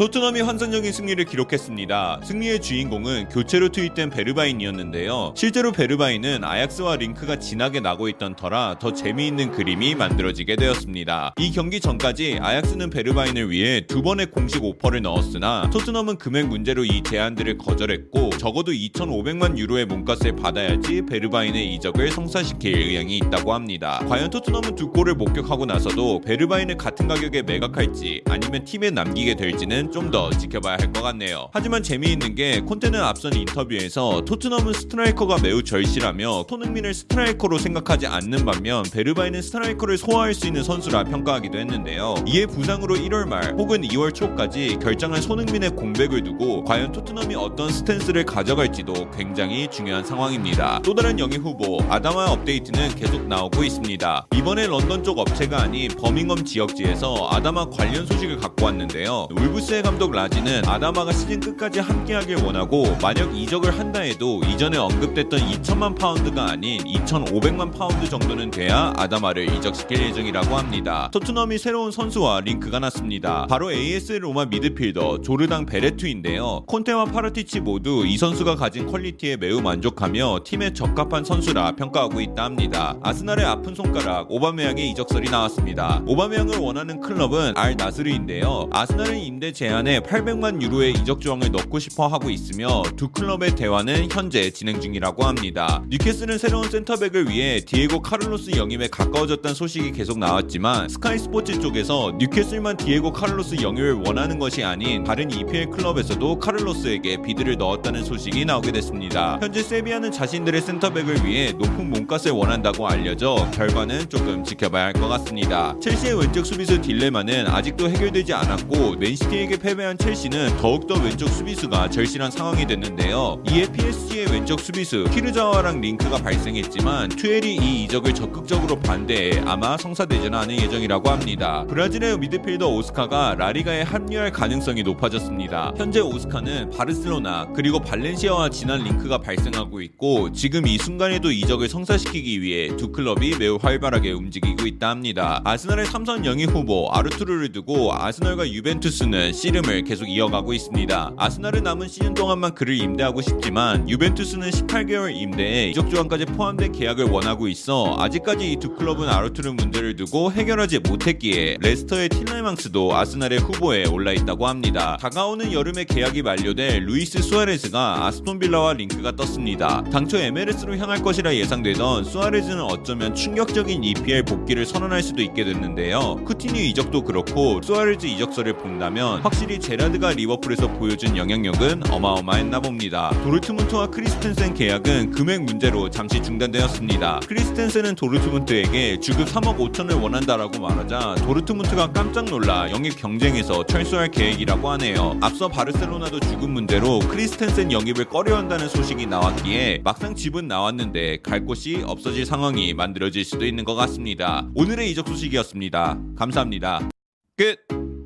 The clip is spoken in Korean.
토트넘이 환상적인 승리를 기록했습니다. 승리의 주인공은 교체로 투입된 베르바인이었는데요. 실제로 베르바인은 아약스와 링크가 진하게 나고 있던 터라 더 재미있는 그림이 만들어지게 되었습니다. 이 경기 전까지 아약스는 베르바인을 위해 두 번의 공식 오퍼를 넣었으나 토트넘은 금액 문제로 이 제안들을 거절했고 적어도 2,500만 유로의 몸값을 받아야지 베르바인의 이적을 성사시킬 의향이 있다고 합니다. 과연 토트넘은 두 골을 목격하고 나서도 베르바인을 같은 가격에 매각할지 아니면 팀에 남기게 될지는 좀 더 지켜봐야 할 것 같네요. 하지만 재미있는 게 콘테는 앞선 인터뷰에서 토트넘은 스트라이커가 매우 절실하며 손흥민을 스트라이커로 생각하지 않는 반면 베르바인은 스트라이커를 소화할 수 있는 선수라 평가하기도 했는데요. 이에 부상으로 1월 말 혹은 2월 초까지 결장할 손흥민의 공백을 두고 과연 토트넘이 어떤 스탠스를 가져갈지도 굉장히 중요한 상황입니다. 또 다른 영입 후보 아다마 업데이트는 계속 나오고 있습니다. 이번에 런던 쪽 매체가 아닌 버밍엄 지역지에서 아다마 관련 소식을 갖고 왔는데요. 울브스의 감독 라지는 아다마가 시즌 끝까지 함께하길 원하고 만약 이적을 한다 해도 이전에 언급됐던 2천만 파운드가 아닌 2,500만 파운드 정도는 돼야 아다마를 이적시킬 예정이라고 합니다. 토트넘이 새로운 선수와 링크가 났습니다. 바로 AS 로마 미드필더 조르당 베레투인데요. 콘테와 파라티치 모두 이 선수가 가진 quality에 매우 만족하며 팀에 적합한 선수라 평가하고 있다 합니다. 아스날의 아픈 손가락 오바메양의 이적설이 나왔습니다. 오바메양을 원하는 클럽은 알 나스르인데요. 아스날은 임대 제안에 800만 유로의 이적 조항을 넣고 싶어 하고 있으며 두 클럽의 대화는 현재 진행 중이라고 합니다. 뉴캐슬은 새로운 센터백을 위해 디에고 카를로스 영입에 가까워졌다는 소식이 계속 나왔지만 스카이 스포츠 쪽에서 뉴캐슬만 디에고 카를로스 영입을 원하는 것이 아닌 다른 EPL 클럽에서도 카를로스에게 bid를 넣었다는 소식이 나오게 됐습니다. 현재 세비야는 자신들의 센터백을 위해 높은 몸값을 원한다고 알려져 결과는 조금 지켜봐야 할 것 같습니다. 첼시의 왼쪽 수비수 딜레마는 아직도 해결되지 않았고 맨시티 에게 패배한 첼시는 더욱더 왼쪽 수비수가 절실한 상황이 됐는데요. 이에 PSG의 왼쪽 수비수 쿠르자와랑 링크가 발생했지만 투엘이 이 이적을 적극적으로 반대해 아마 성사되지는 않을 예정이라고 합니다. 브라질의 미드필더 오스카가 라리가에 합류할 가능성이 높아졌습니다. 현재 오스카는 바르셀로나 그리고 발렌시아와 진한 링크가 발생하고 있고 지금 이 순간에도 이적을 성사시키기 위해 두 클럽이 매우 활발하게 움직이고 있다 합니다. 아스날의 삼선 영입 후보 아르투르를 두고 아스널과 유벤투스는 씨름을 계속 이어가고 있습니다. 아스날은 남은 시즌 동안만 그를 임대하고 싶지만 유벤투스는 18개월 임대에 이적 조항까지 포함된 계약을 원하고 있어 아직까지 이 두 클럽은 아르투르 문제를 두고 해결하지 못했기에 레스터의 틸레망스도 아스날의 후보에 올라 있다고 합니다. 다가오는 여름에 계약이 만료될 루이스 수아레스가 아스톤 빌라와 링크가 떴습니다. 당초 MLS로 향할 것이라 예상되던 수아레즈는 어쩌면 충격적인 EPL 복귀를 선언할 수도 있게 됐는데요. 쿠티뉴 이적도 그렇고 수아레즈 이적설을 본다면 확실히 제라드가 리버풀에서 보여준 영향력은 어마어마했나 봅니다. 도르트문트와 크리스텐센 계약은 금액 문제로 잠시 중단되었습니다. 크리스텐센은 도르트문트에게 주급 3억 5천을 원한다라고 말하자 도르트문트가 깜짝 놀라 영입 경쟁에서 철수할 계획이라고 하네요. 앞서 바르셀로나도 주급 문제로 크리스텐센 영입을 꺼려한다는 소식이 나왔기에 막상 집은 나왔는데 갈 곳이 없어질 상황이 만들어질 수도 있는 것 같습니다. 오늘의 이적 소식이었습니다. 감사합니다. 끝!